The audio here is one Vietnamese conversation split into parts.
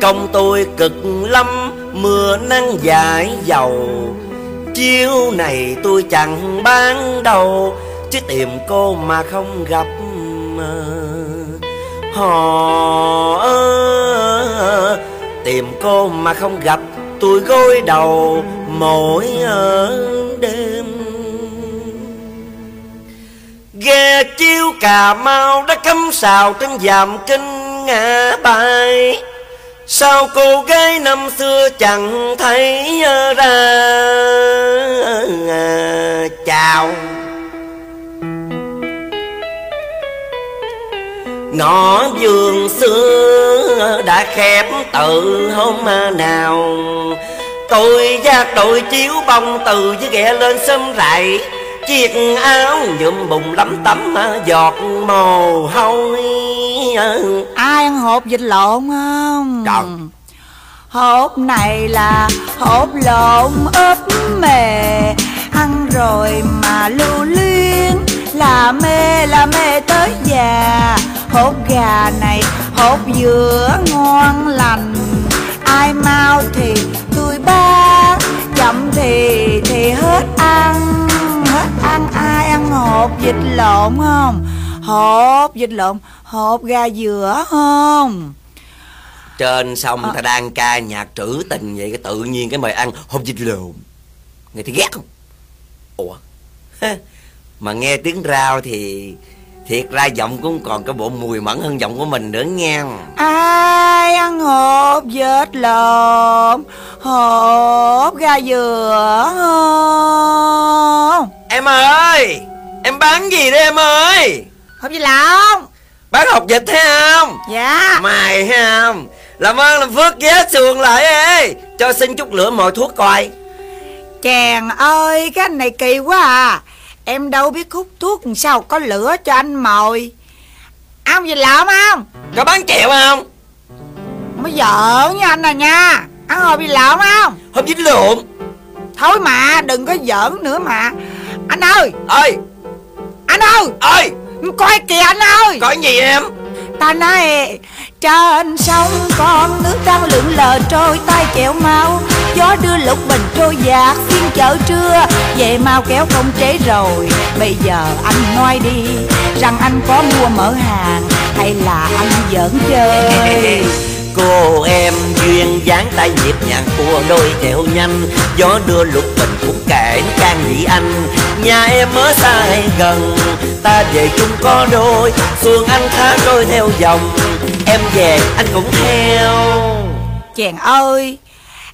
Công tôi cực lắm, Mưa nắng dãi dầu. Chiếu này tôi chẳng bán đâu, Chứ tìm cô mà không gặp Họ Tìm cô mà không gặp, Tôi gối đầu mỗi đêm. Ghe chiếu Cà Mau đã cắm sào trên dạm kinh ngã bay Sao cô gái năm xưa chẳng thấy ờ, ra ờ, chào? Ngõ vườn xưa đã khép từ hôm nào? Tôi giác đội chiếu bông từ với ghẹ lên sớm rậy Chiếc áo nhuộm bùng lắm tắm ờ, giọt mồ hôi. Ai ăn hộp vịt lộn không? Trời. Hộp này là hộp lộn ướp mề. Ăn rồi mà lưu luyến. Là mê là mê tới già. Hộp gà này hộp dừa ngon lành. Ai mau thì tôi bán. Chậm thì thì hết ăn. Hết ăn ai ăn hộp vịt lộn không? Hộp vịt lộn, hộp gà dừa không? Trên sông ta đang ca nhạc trữ tình vậy cái Tự nhiên cái mời ăn. Hộp vịt lộn. Người thì ghét không? Ủa? Mà nghe tiếng rau thì Thiệt ra giọng cũng còn cái bộ mùi mẫn hơn giọng của mình nữa nghe Ai ăn hộp vịt lộn? Hộp gà dừa không? Em ơi! Em bán gì đấy em ơi Hộp vịt lộn Bán hộp vịt thấy không? Dạ. Mày thấy không? Làm ơn làm phước ghé xuồng lại ê Cho xin chút lửa mồi thuốc coi. Chàng ơi cái anh này kỳ quá à. Em đâu biết hút thuốc làm sao có lửa cho anh mồi. Ăn gì lộn không Có bán kẹo không? Mới giỡn với anh à nha. Ăn hộp gì lộn không Hộp vịt lộn Thôi mà đừng có giỡn nữa mà. Anh ơi. Ơi. Anh ơi. Ơi Coi kìa anh ơi. Có gì em? Ta nói trên sông con nước đang lượn lờ trôi tay chèo mau Gió đưa lục bình trôi dạt phiên chợ trưa. Về mau kéo không trễ rồi Bây giờ anh nói đi. Rằng anh có mua mở hàng Hay là anh giỡn chơi? Cô em duyên dáng tay nhịp nhàng của đôi theo nhanh. Gió đưa lục bình cũng kể can nghĩ anh. Nhà em ở xa hay gần Ta về chung có đôi. Xuồng anh thả trôi theo dòng Em về anh cũng theo. Chàng ơi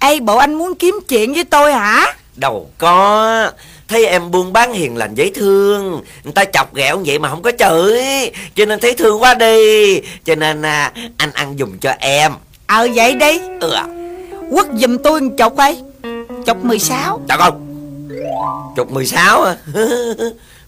Ê bộ anh muốn kiếm chuyện với tôi hả? Đâu có. Thấy em buôn bán hiền lành dễ thương Người ta chọc ghẹo vậy mà không có chửi. Cho nên thấy thương quá đi. Cho nên à, anh ăn dùng cho em Ờ vậy đi. Ừ. Quất giùm tôi một chục đi. Chục 16 Chào con Chục 16 à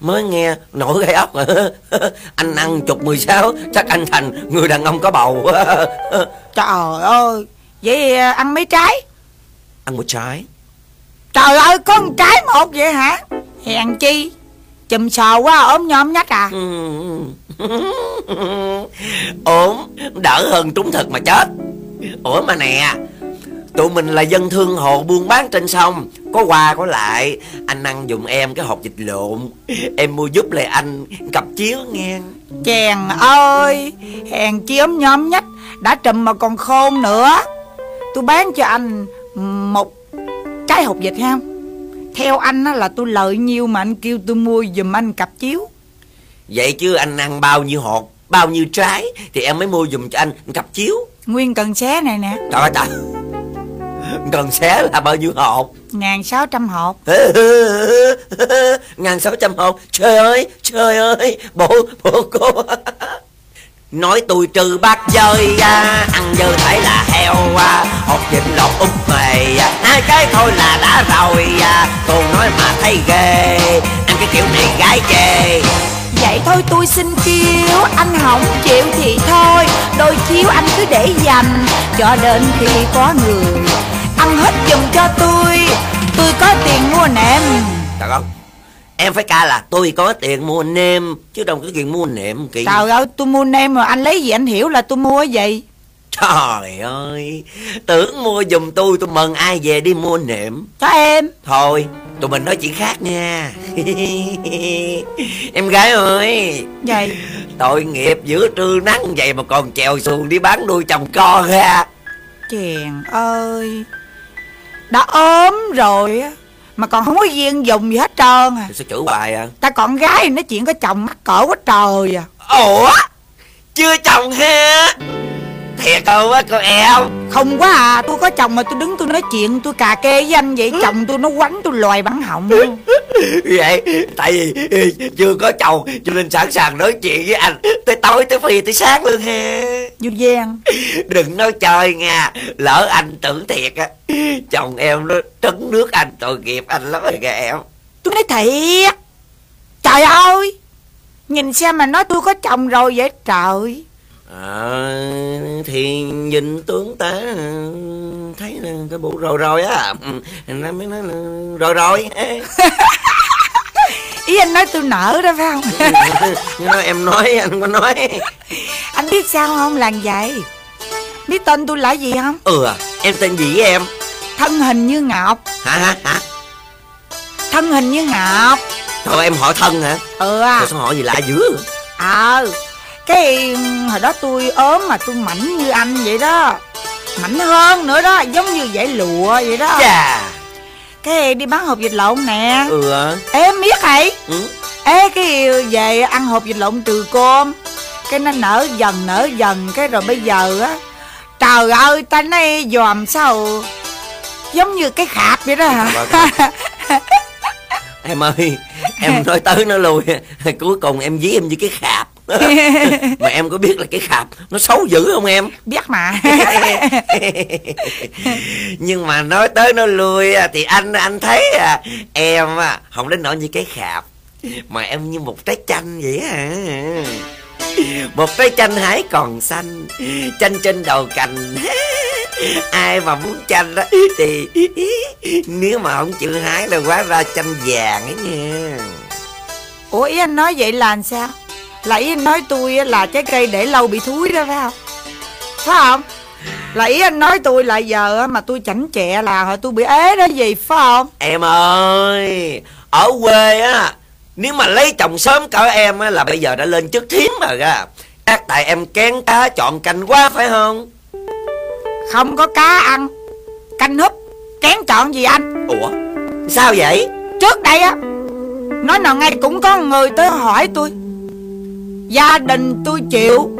Mới nghe nổi gai ốc à. Anh ăn chục 16 Chắc anh thành người đàn ông có bầu. Trời ơi Vậy à, ăn mấy trái? Ăn một trái. Trời ơi có một trái một vậy hả? Hèn chi Chùm sò quá ốm nhom nhách à. Ổn đỡ hơn trúng thực mà chết ủa mà nè tụi mình là dân thương hộ buôn bán trên sông có quà có lại. Anh ăn giùm em cái hộp vịt lộn. Em mua giúp lại anh cặp chiếu nghe. Chàng ơi Hèn chi ốm nhom nhách Đã trùm mà còn khôn nữa. Tôi bán cho anh Một trái hột vịt không Theo anh á là tôi lợi nhiêu Mà anh kêu tôi mua giùm anh cặp chiếu. Vậy chứ anh ăn bao nhiêu hộp bao nhiêu trái thì em mới mua giùm cho anh cặp chiếu Nguyên cần xé này nè. Trời ơi trời cần xé là bao nhiêu hộp? Ngàn sáu trăm hộp. Ngàn sáu trăm hộp. Trời ơi trời ơi. Bộ bộ cô. Nói tôi trừ bát dơi à, ăn dơ phải là heo à, hột vịt lọt úp mề à, hai cái thôi là đã rồi à, cô nói mà thấy ghê ăn cái kiểu này gái chê Vậy thôi tôi xin kêu Anh không chịu thì thôi Đôi chiếu anh cứ để dành. Cho đến khi có người Ăn hết giùm cho tôi. Tôi có tiền mua nệm. Trời ơi Em phải ca là tôi có tiền mua nêm Chứ đâu có chuyện mua nệm kỳ Trời ơi tôi mua nem mà anh lấy gì anh hiểu là tôi mua cái gì Trời ơi Tưởng mua giùm tôi tôi mừng ai về đi mua nệm. Cho em. Thôi tụi mình nói chuyện khác nha. Em gái ơi. Gì? Tội nghiệp giữa trưa nắng vậy mà còn chèo xuồng đi bán đuôi chồng con ha. Chèn ơi. Đã ốm rồi á Mà còn không có duyên dùng gì hết trơn à. Sao chửi hoài à? Ta con gái nói chuyện có chồng mắc cỡ quá trời à. Ủa? Chưa chồng ha Thiệt không á con em. Không quá à Tôi có chồng mà tôi đứng tôi nói chuyện Tôi cà kê với anh vậy Chồng tôi nó quánh tôi loài bắn họng luôn Vậy Tại vì ừ, chưa có chồng Cho nên sẵn sàng nói chuyện với anh. Tới tối tới phi tới sáng luôn ha Vô gian. Đừng nói chơi nha Lỡ anh tưởng thiệt á Chồng em nó trấn nước anh tội nghiệp anh lắm rồi kìa em. Tôi nói thiệt. Trời ơi Nhìn xem mà nói tôi có chồng rồi vậy? Trời À, thì nhìn tướng tá thấy là cái bộ rồi rồi á. Nó mới nói là rồi rồi. Ý anh nói tôi nở đó phải không? Nhưng mà em nói anh có nói. Anh biết sao không? Làng vậy Biết tên tôi là gì không? Ừ à, em tên gì với em? Thân hình như ngọc. Hả hả hả? Thân hình như ngọc. Thôi em hỏi thân hả? Ừ à. Thôi sao hỏi gì lạ dữ? Ờ Cái hồi đó tôi ốm mà tôi mảnh như anh vậy đó. Mảnh hơn nữa đó Giống như dãy lụa vậy đó. Chà. Cái đi bán hộp vịt lộn nè. Ừ Ê em biết hả? Ừ. Ê cái về ăn hộp vịt lộn trừ cơm. Cái nó nở dần nở dần Cái rồi bây giờ á Trời ơi ta nói dòm sao? Giống như cái khạp vậy đó hả? Em ơi em nói tới nó lui cuối cùng em dí em như cái khạp mà em có biết là cái khạp nó xấu dữ không em? Biết mà. Nhưng mà nói tới nó lui à, thì anh anh thấy à, em à, không đến nỗi như cái khạp. Mà em như một trái chanh vậy à một trái chanh hái còn xanh chanh trên đầu cành. Ai mà muốn chanh đó thì nếu mà không chịu hái là quá ra chanh vàng ấy nha. Ủa ý anh nói vậy là làm sao Là ý anh nói tôi là trái cây để lâu bị thúi đó phải không? Phải không? Là ý anh nói tôi là giờ mà tôi chảnh chẹ là hồi tôi bị ế đó gì phải không? Em ơi ở quê á nếu mà lấy chồng sớm cỡ em á là bây giờ đã lên chức thím rồi ra chắc tại em kén cá chọn canh quá phải không? Không có cá ăn Canh húp Kén chọn gì anh? Ủa sao vậy? Trước đây á Nói nào ngay cũng có người tới hỏi tôi Gia đình tôi chịu.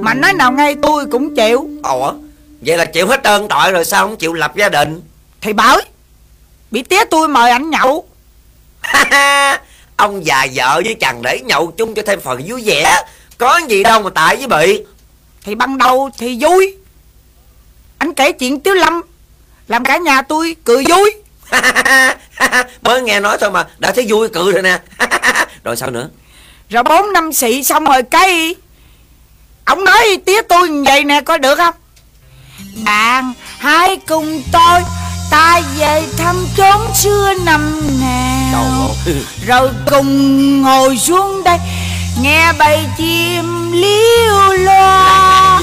Mà nói nào ngay tôi cũng chịu. Ủa vậy là chịu hết trơn tội rồi sao không chịu lập gia đình? Thì bởi Bị tía tôi mời anh nhậu. Ông già vợ với chàng để nhậu chung cho thêm phần vui vẻ. Có gì đâu mà tại với bị. Thì ban đầu thì vui. Anh kể chuyện Tiếu Lâm Làm cả nhà tôi cười vui. Mới nghe nói thôi mà đã thấy vui cười rồi nè. Rồi sao nữa Rồi bốn năm xị xong rồi cái Ông nói tía tôi như vậy nè coi được không? Bạn hãy cùng tôi Ta về thăm chốn xưa năm nào. Ơi. Rồi cùng ngồi xuống đây Nghe bầy chim liêu lo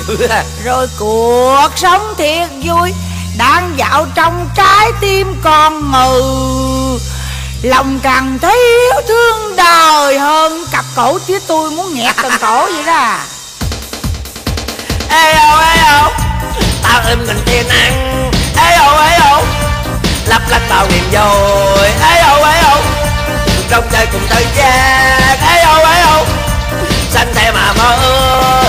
Rồi cuộc sống thiệt vui Đang dạo trong trái tim con ngừ Lòng càng thấy yêu thương đời cổ tía tôi muốn nghẹt từng cổ vậy đó à. ê ô ê ô. Tao im mình tiền ăn ê ô ê ô. Lắp lắp tao niềm vui. Ê ô ê ô. Trong chơi cùng thời gian. Ê ô ê ô. Xanh thế mà mơ ước.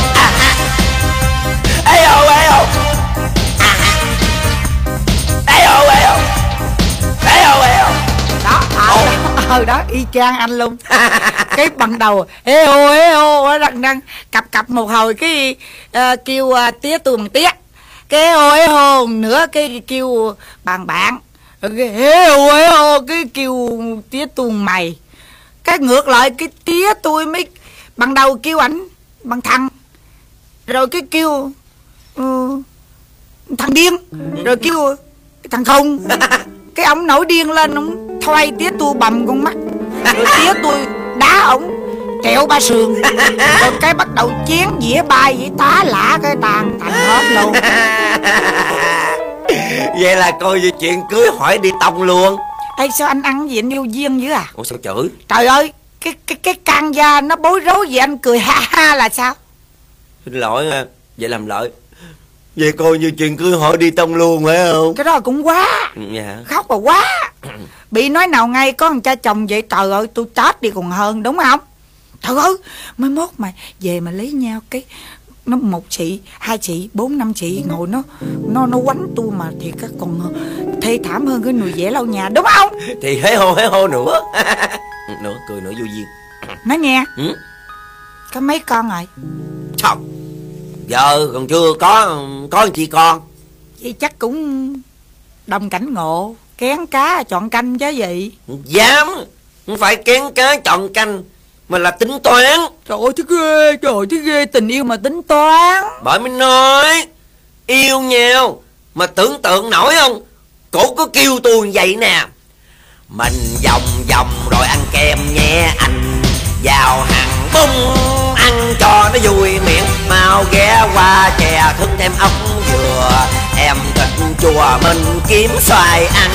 Ờ đó, y chang anh luôn. Cái bằng đầu Ê ô ê ô đang răng răng. Cặp cặp một hồi cái uh, kêu uh, tía tôi bằng tía. Cái ô ê ô nữa cái kêu bằng bạn. Cái ê ô ê ô cái kêu tía tôi mày. Cái ngược lại cái tía tôi mới Bằng đầu kêu ảnh bằng thằng. Rồi cái kêu uh, Thằng điên. Rồi kêu thằng không cái ông nổi điên lên ông thoai tía tu bầm con mắt. Rồi tía tôi đá ổng trẹo ba sườn. Rồi cái bắt đầu chén dĩa bay dĩa tá lả cái tàn thành hết luôn. Vậy là coi như chuyện cưới hỏi đi tông luôn. Ê sao anh ăn gì anh yêu duyên dữ à? Ủa sao chửi? Trời ơi Cái cái cái can da nó bối rối gì anh cười ha ha là sao? Xin lỗi nha vậy làm lợi vậy coi như chuyện cưới hỏi đi tông luôn phải không? Cái đó cũng quá. Dạ. Khóc là quá. Bị nói nào ngay có thằng cha chồng vậy Trời ơi tôi chết đi còn hơn đúng không? Trời ơi Mới mốt mà về mà lấy nhau cái nó một chị hai chị bốn năm chị ngồi nó nó nó quánh tôi mà thì các còn thê thảm hơn cái nồi dẻ lau nhà đúng không? Thì hế hô hế hô nữa. Nữa cười nữa vô duyên. Nói nghe. Ừ? có mấy con rồi? Sao giờ còn chưa có có chị con. Vậy chắc cũng đồng cảnh ngộ kén cá chọn canh chứ gì. Dám không phải kén cá chọn canh mà là tính toán. Trời ơi, thế ghê, trời ơi, thế ghê tình yêu mà tính toán. Bởi mới nói Yêu nhau Mà tưởng tượng nổi không? Cổ có kêu tôi vậy nè. Mình vòng vòng rồi ăn kem nhé anh Vào hàng bung Ăn cho nó vui miệng, Mau ghé qua chè thương thêm ốc dừa. Em thịt chùa mình kiếm xoài ăn,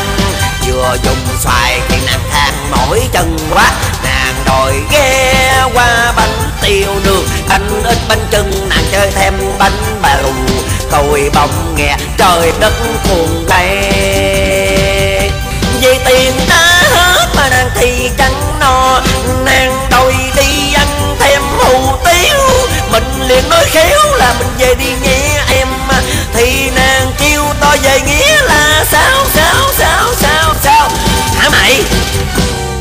Vừa dùng xoài thì nàng than mỏi chân quá. Nàng đòi ghé qua bánh tiêu đường Anh ít bánh trưng, nàng chơi thêm bánh bà lù. Tôi bỗng nghe trời đất cuồng bay. Vì tiếng là mình về đi nhé em. Thì nàng kêu to về nghĩa là sao sao sao sao sao? Hả mày?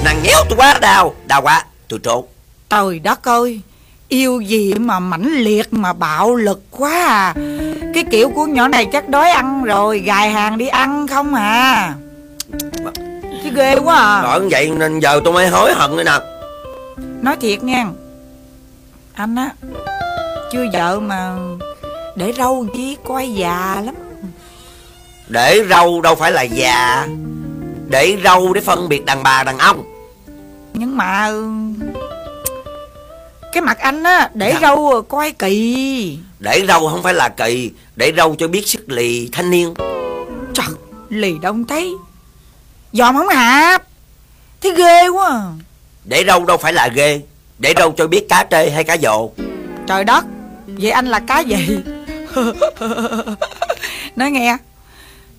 Nàng nhéo tôi quá đau Đau quá tôi trốn Trời đất ơi Yêu gì mà mãnh liệt mà bạo lực quá à. Cái kiểu của nhỏ này chắc đói ăn rồi Gài hàng đi ăn không à. Chứ ghê quá à. Bởi vậy nên giờ tôi mới hối hận nữa nè. Nói thiệt nha. Anh á Chưa vợ mà Để râu chi? Coi già lắm. Để râu đâu phải là già. Để râu để phân biệt đàn bà đàn ông. Nhưng mà Cái mặt anh á Để Dạ. râu coi kỳ. Để râu không phải là kỳ. Để râu cho biết sức lì thanh niên. Trời Lì đông thấy. Dòm không hạp. Thế ghê quá. À. Để râu đâu phải là ghê. Để râu cho biết cá trê hay cá dồ. Trời đất Vậy anh là cá gì? Nói nghe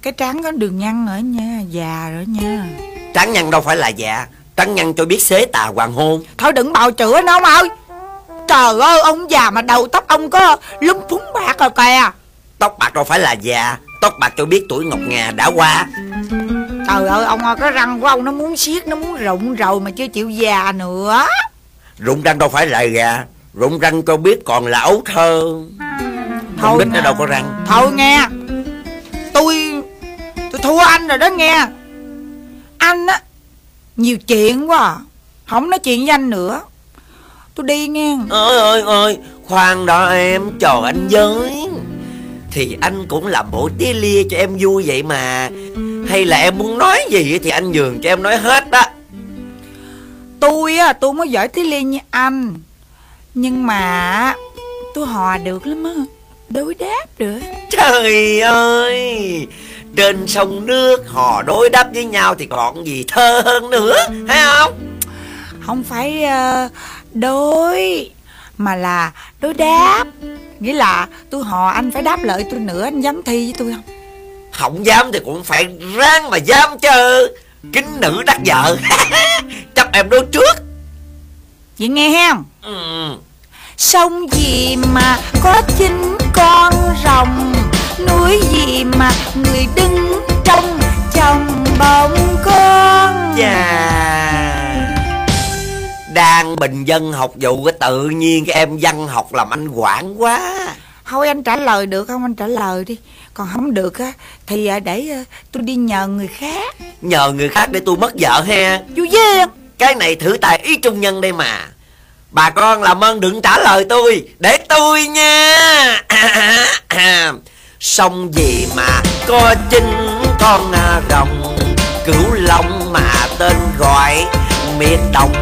Cái trán có đường nhăn ở nha Già rồi nha. Trắng nhăn đâu phải là già Trắng nhăn cho biết xế tà hoàng hôn. Thôi đừng bào chữa nó ông ơi. Trời ơi ông già mà đầu tóc ông có lúm phúng bạc rồi kìa. Tóc bạc đâu phải là già Tóc bạc cho biết tuổi ngọc ngà đã qua. Trời ơi ông ơi cái răng của ông nó muốn siết Nó muốn rụng rồi mà chưa chịu già nữa. Rụng răng đâu phải là gà Rụng răng cho biết còn là ấu thơ. Con nít nó đâu có răng. Thôi nghe. Tôi Tôi thua anh rồi đó nghe. Anh á Nhiều chuyện quá à. Không nói chuyện với anh nữa. Tôi đi nghe. Ôi ôi ôi Khoan đó em chờ anh với. Thì anh cũng làm bộ tía lia cho em vui vậy mà. Hay là em muốn nói gì thì anh nhường cho em nói hết đó. Tôi á tôi mới giỏi tí liên như anh Nhưng mà Tôi hò được lắm á Đối đáp được. Trời ơi Trên sông nước hò đối đáp với nhau thì còn gì thơ hơn nữa Thấy không? Không phải ờ, đối Mà là đối đáp. Nghĩa là tôi hò anh phải đáp lợi tôi nữa Anh dám thi với tôi không? Không dám thì cũng phải ráng mà dám chứ. Kính nữ đắc vợ. Chấp em đối trước Vậy nghe không? Ừ. Sông gì mà có chín con rồng? Núi gì mà người đứng trong chồng bông con? Chà. Đang bình dân học vụ cái tự nhiên cái em văn học làm anh quản quá. Thôi anh trả lời được không? Anh trả lời đi. Còn không được á Thì à, để à, tôi đi nhờ người khác. Nhờ người khác để tôi mất vợ ha. Chú dê cái này thử tài ý trung nhân đây mà. Bà con làm ơn đừng trả lời tôi, Để tôi nha Sông gì mà có chinh con à, rồng Cửu long mà tên gọi miền đông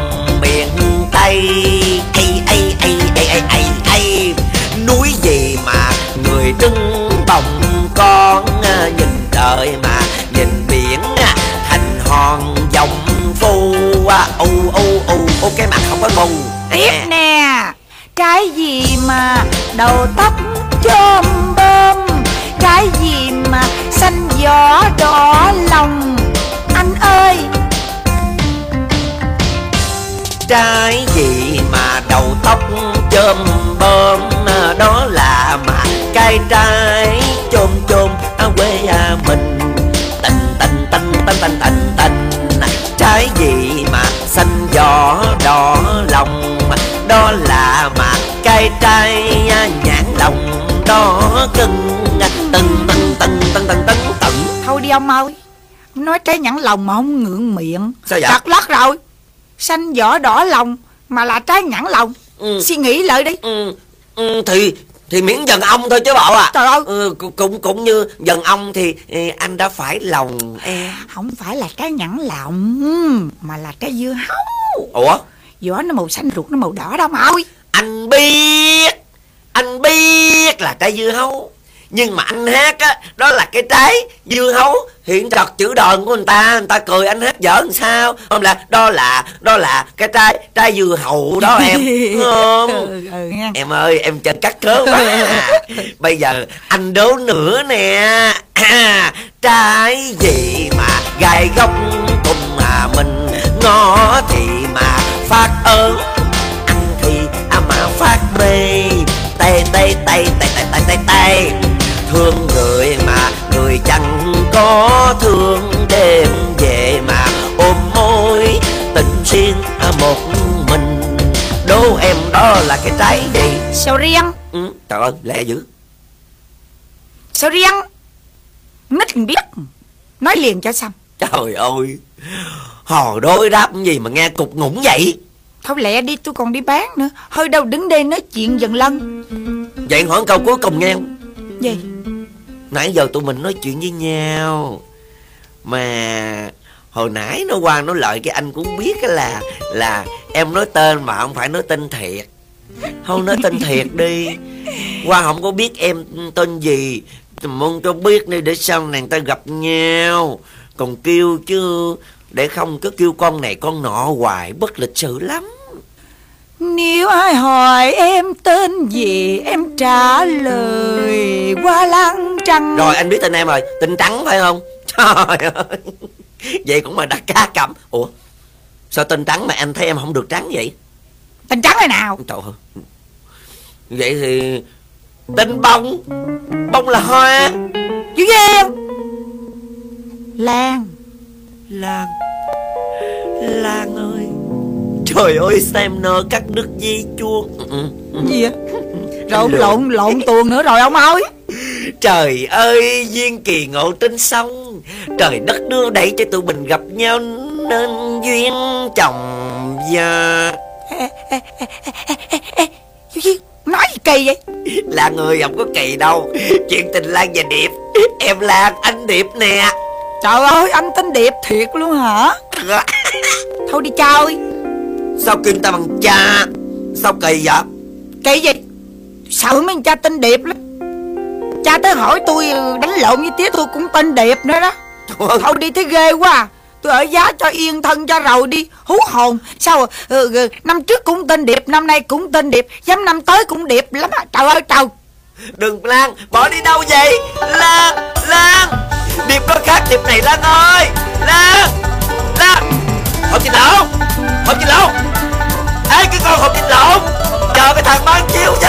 miền tây. Ây ây ây ây ây ây ây. Núi gì mà người đứng bồng con à, nhìn đời mà ô ô ô ô cái mặt không có ngu tiếp nè. Cái gì mà đầu tóc chôm bơm? Cái gì mà xanh gió đỏ lòng? Anh ơi! Trái gì mà đầu tóc chôm bơm? Đó là mà cây trái chôm chôm. Ở quê à mình. Tình tình tình tình tình tình tình trái gì mà xanh gió đỏ lòng? Đó là mà cây trái nhãn lòng đó cưng từng từng từng từng từng từng từng thôi đi ông ơi nói trái nhãn lòng mà không ngượng miệng. Sao vậy? Chặt lắc rồi. Xanh vỏ đỏ lòng mà là trái nhãn lòng. Ừ. suy nghĩ lại đi. Ừ. Ừ, thì thì miễn dần ông thôi chứ bộ à. Trời ơi. Ừ, cũng cũng như dần ông thì anh đã phải lòng em. Không phải là trái nhãn lòng mà là trái dưa hấu. Ủa? Vỏ nó màu xanh ruột nó màu đỏ đâu mà ơi. Anh biết anh biết là trái dưa hấu. Nhưng mà anh hát á đó là cái trái dưa hấu hiện trật chữ đòn của người ta người ta cười anh hết giỡn làm sao? Không là đó là đó là cái trái trái dưa hậu đó em. Không? Ừ, ừ, ừ em ơi em chơi cắt cớ quá. Bây giờ anh đố nữa nè. À, trái gì mà gai góc cùng mà mình? Ngó thì mà phát ớn ăn thì à mà phát mê. Tay tay tay tay tay tay tay thương người mà người chẳng có thương đêm về mà ôm môi tình riêng một mình. Đố em đó là cái trái gì? Sao riêng. Ừ, trời ơi lẹ dữ. Sao riêng. Nít biết. Nói liền cho xong. Trời ơi hò đối đáp gì mà nghe cục ngủng vậy? Thôi lẹ đi tôi còn đi bán nữa. Hơi đâu đứng đây nói chuyện dần lân. Vậy hỏi câu cuối cùng nghe Gì Nãy giờ tụi mình nói chuyện với nhau. Mà Hồi nãy nó qua nó lợi cái anh cũng biết cái là Là em nói tên mà không phải nói tên thiệt. Không nói tên thiệt đi. Qua không có biết em tên gì. Mong cho biết đi để sau này ta gặp nhau. Còn kêu chứ, Để không cứ kêu con này con nọ hoài, Bất lịch sự lắm. Nếu ai hỏi em tên gì, em trả lời qua lăng trăng. Rồi anh biết tên em rồi. Tên trắng phải không? Trời ơi. Vậy cũng mà đặt cá cầm Ủa Sao tên trắng mà anh thấy em không được trắng vậy? Tên trắng là nào? Trời ơi. Vậy thì Tên bông. Bông là hoa. Chữ gì Lan. Lan. Lan ơi. Trời ơi xem nơ cắt đứt dây chuông Gì vậy? Rồi lộn lộn tuồng nữa rồi ông ơi Trời ơi duyên kỳ ngộ trên sông. Trời đất đưa đẩy cho tụi mình gặp nhau Nên duyên chồng và Nói gì kỳ vậy? Là người không có kỳ đâu. Chuyện tình Lan và Điệp. Em Lan anh Điệp nè. Trời ơi anh tên Điệp thiệt luôn hả? Thôi đi chơi Sao kêu ta bằng cha? Sao kỳ vậy? Kỳ gì Sợ mấy cha tên Điệp lắm Cha tới hỏi tôi đánh lộn với tía tôi cũng tên Điệp nữa đó. Thôi đi thấy ghê quá à. Tôi ở giá cho yên thân cho rồi đi. Hú hồn. Sao ừ, ừ, năm trước cũng tên Điệp Năm nay cũng tên Điệp. Dám năm tới cũng Điệp lắm à. Trời ơi trời. Đừng Lan Bỏ đi đâu vậy? Lan Lan. Điệp nó khác Điệp này Lan ơi. Lan Lan. Hộp chích lộn Hộp chích lộn. Ê cái con hộp chích lộn. Chờ cái thằng bán chiếu chứ